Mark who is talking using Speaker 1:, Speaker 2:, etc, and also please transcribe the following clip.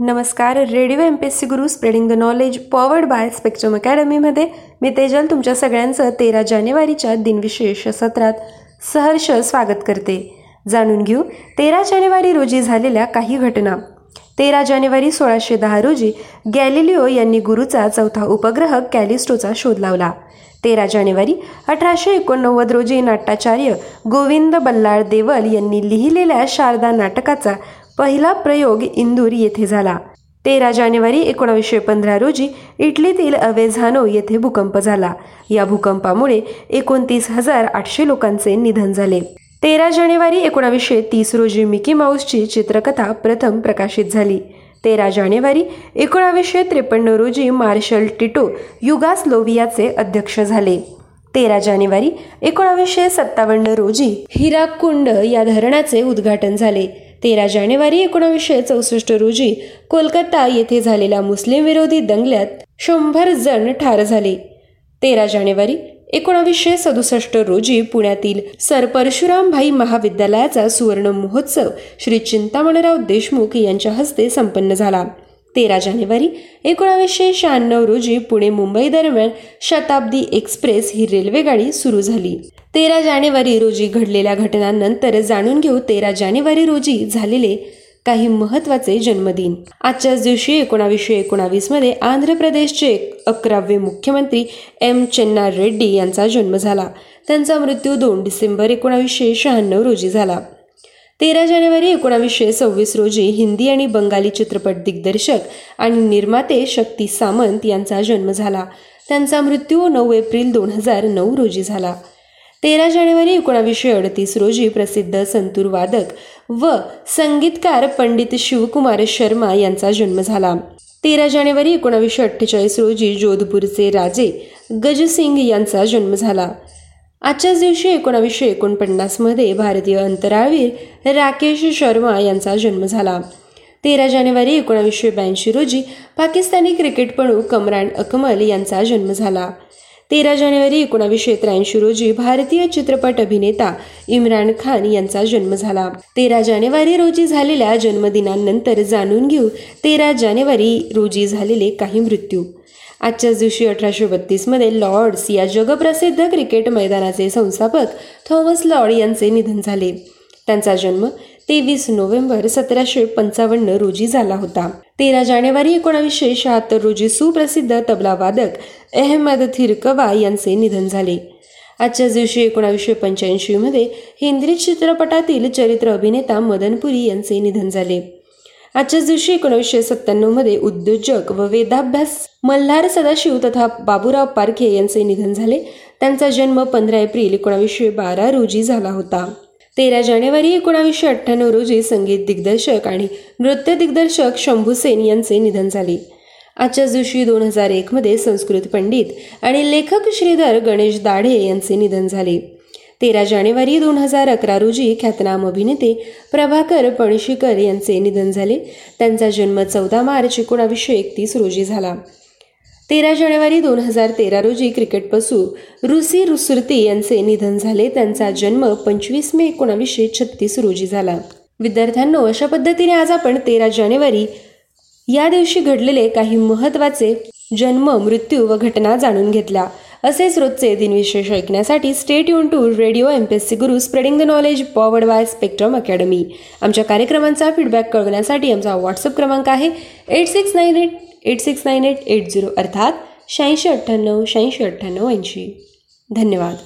Speaker 1: नमस्कार radio M P S C Guru spreading the knowledge powered by Spectrum अकॅडमीमध्ये मी तेजल तुमच्या सगळ्यांचं तेरा जानेवारीच्या दिनविशेष सत्रात सहर्ष स्वागत करते. जाणून घेऊ तेरा जानेवारी रोजी झालेल्या काही घटना. तेरा जानेवारी सोळाशे दहा रोजी गॅलिलिओ यांनी गुरुचा चौथा उपग्रह कॅलिस्टोचा शोध लावला. तेरा जानेवारी अठराशे एकोणनव्वद रोजी नाट्याचार्य गोविंद बल्लाळ देवल यांनी लिहिलेल्या शारदा नाटकाचा पहिला प्रयोग इंदूर येथे झाला. तेरा जानेवारी एकोणावीसशे पंधरा रोजी इटलीतील अवेझानो येथे भूकंप झाला. या भूकंपामुळे एकोणतीस हजार आठशे लोकांचे निधन झाले. तेरा जानेवारी एकोणावीसशे तीस रोजी मिकी माऊसची चित्रकथा प्रथम प्रकाशित झाली. तेरा जानेवारी एकोणावीसशे त्रेपन्न रोजी मार्शल टिटो युगास्लोवियाचे अध्यक्ष झाले. तेरा जानेवारी एकोणावीसशे सत्तावन्न रोजी हिराकुंड या धरणाचे उद्घाटन झाले. तेरा जानेवारी एकोणावीसशे चौसष्ट रोजी कोलकाता येथे झालेल्या मुस्लिम विरोधी दंगल्यात शंभर जण ठार झाले. तेरा जानेवारी एकोणावीसशे सदुसष्ट रोजी पुण्यातील सर परशुरामभाई महाविद्यालयाचा सुवर्ण महोत्सव श्री चिंतामणराव देशमुख यांच्या हस्ते संपन्न झाला. तेरा जानेवारी एकोणावीसशे शहाण्णव रोजी पुणे मुंबई दरम्यान शताब्दी एक्सप्रेस ही रेल्वेगाडी सुरू झाली. तेरा जानेवारी रोजी घडलेल्या घटनांनंतर जाणून घेऊ तेरा जानेवारी रोजी झालेले काही महत्त्वाचे जन्मदिन. आजच्याच दिवशी एकोणावीसशे एकोणावीसमध्ये आंध्र प्रदेशचे अकरावे मुख्यमंत्री एम चेन्नार रेड्डी यांचा जन्म झाला. त्यांचा मृत्यू दोन डिसेंबर एकोणावीसशे शहाण्णव रोजी झाला. तेरा जानेवारी एकोणावीसशे सव्वीस रोजी हिंदी आणि बंगाली चित्रपट दिग्दर्शक आणि निर्माते शक्ती सामंत यांचा जन्म झाला. त्यांचा मृत्यू नऊ एप्रिल दोन हजार नऊ रोजी झाला. तेरा जानेवारी एकोणावीसशे अडतीस रोजी प्रसिद्ध संतूर वादक व संगीतकार पंडित शिवकुमार शर्मा यांचा जन्म झाला. तेरा जानेवारी एकोणावीसशे अठ्ठेचाळीस रोजी जोधपूरचे राजे गजसिंग यांचा जन्म झाला. आजच्याच दिवशी एकोणावीसशे एकोणपन्नासमध्ये भारतीय अंतराळवीर राकेश शर्मा यांचा जन्म झाला. तेरा जानेवारी एकोणावीसशे ब्याऐंशी रोजी पाकिस्तानी क्रिकेटपणू कमरान अकमल यांचा जन्म झाला. तेरा जानेवारी एकोणावीसशे त्र्याऐंशी रोजी भारतीय चित्रपट अभिनेता इम्रान खान यांचा जन्म झाला. तेरा जानेवारी रोजी झालेल्या जन्मदिनांनंतर जाणून घेऊ तेरा जानेवारी रोजी झालेले काही मृत्यू. आजच्याच दिवशी अठराशे बत्तीसमध्ये लॉर्ड्स या जगप्रसिद्ध क्रिकेट मैदानाचे संस्थापक थॉमस लॉर्ड यांचे निधन झाले. त्यांचा जन्म तेवीस नोव्हेंबर सतराशे पंचावन्न रोजी झाला होता. तेरा जानेवारी एकोणावीसशे शहात्तर रोजी सुप्रसिद्ध तबला वादक अहमद थिरकवा यांचे निधन झाले. आजच्याच दिवशी एकोणावीसशे पंच्याऐंशी मध्ये हिंदी चित्रपटातील चरित्र अभिनेता मदन पुरी यांचे निधन झाले. आजच्याच दिवशी एकोणीसशे सत्त्याण्णवमध्ये उद्योजक व वेदाभ्यास मल्हार सदाशिव तथा बाबूराव पारखे यांचे निधन झाले. त्यांचा जन्म पंधरा एप्रिल एकोणावीसशे बारा रोजी झाला होता. तेरा जानेवारी एकोणावीसशे अठ्ठ्याण्णव रोजी संगीत दिग्दर्शक आणि नृत्य दिग्दर्शक शंभू सेन यांचे निधन झाले. आजच्याच दिवशी दोन हजार एकमध्ये संस्कृत पंडित आणि लेखक श्रीधर गणेश दाढे यांचे निधन झाले. तेरा जानेवारी दोन हजार अकरा रोजी ख्यातनाम अभिनेते प्रभाकर पणशीकर यांचे निधन झाले. त्यांचा जन्म चौदा मार्च एकोणावीसशे एकतीस रोजी झाला. तेरा जानेवारी दोन हजार तेरा रोजी क्रिकेटपसू रुसी रुसुर्ती यांचे निधन झाले. त्यांचा जन्म पंचवीस मे एकोणावीसशे छत्तीस रोजी झाला. विद्यार्थ्यांनो अशा पद्धतीने आज आपण तेरा जानेवारी या दिवशी घडलेले काही महत्त्वाचे जन्म मृत्यू व घटना जाणून घेतल्या. असेच रोजचे दिनविशेष ऐकण्यासाठी stay युन to radio M P S C Guru spreading the knowledge powered by Spectrum academy आमच्या कार्यक्रमांचा फीडबॅक कळवण्यासाठी आमचा व्हॉट्सअप क्रमांक आहे eight six nine eight eight six nine eight eight zero अर्थात शहाऐंशी अठ्ठ्याण्णव शहाऐंशी अठ्ठ्याण्णव ऐंशी. धन्यवाद.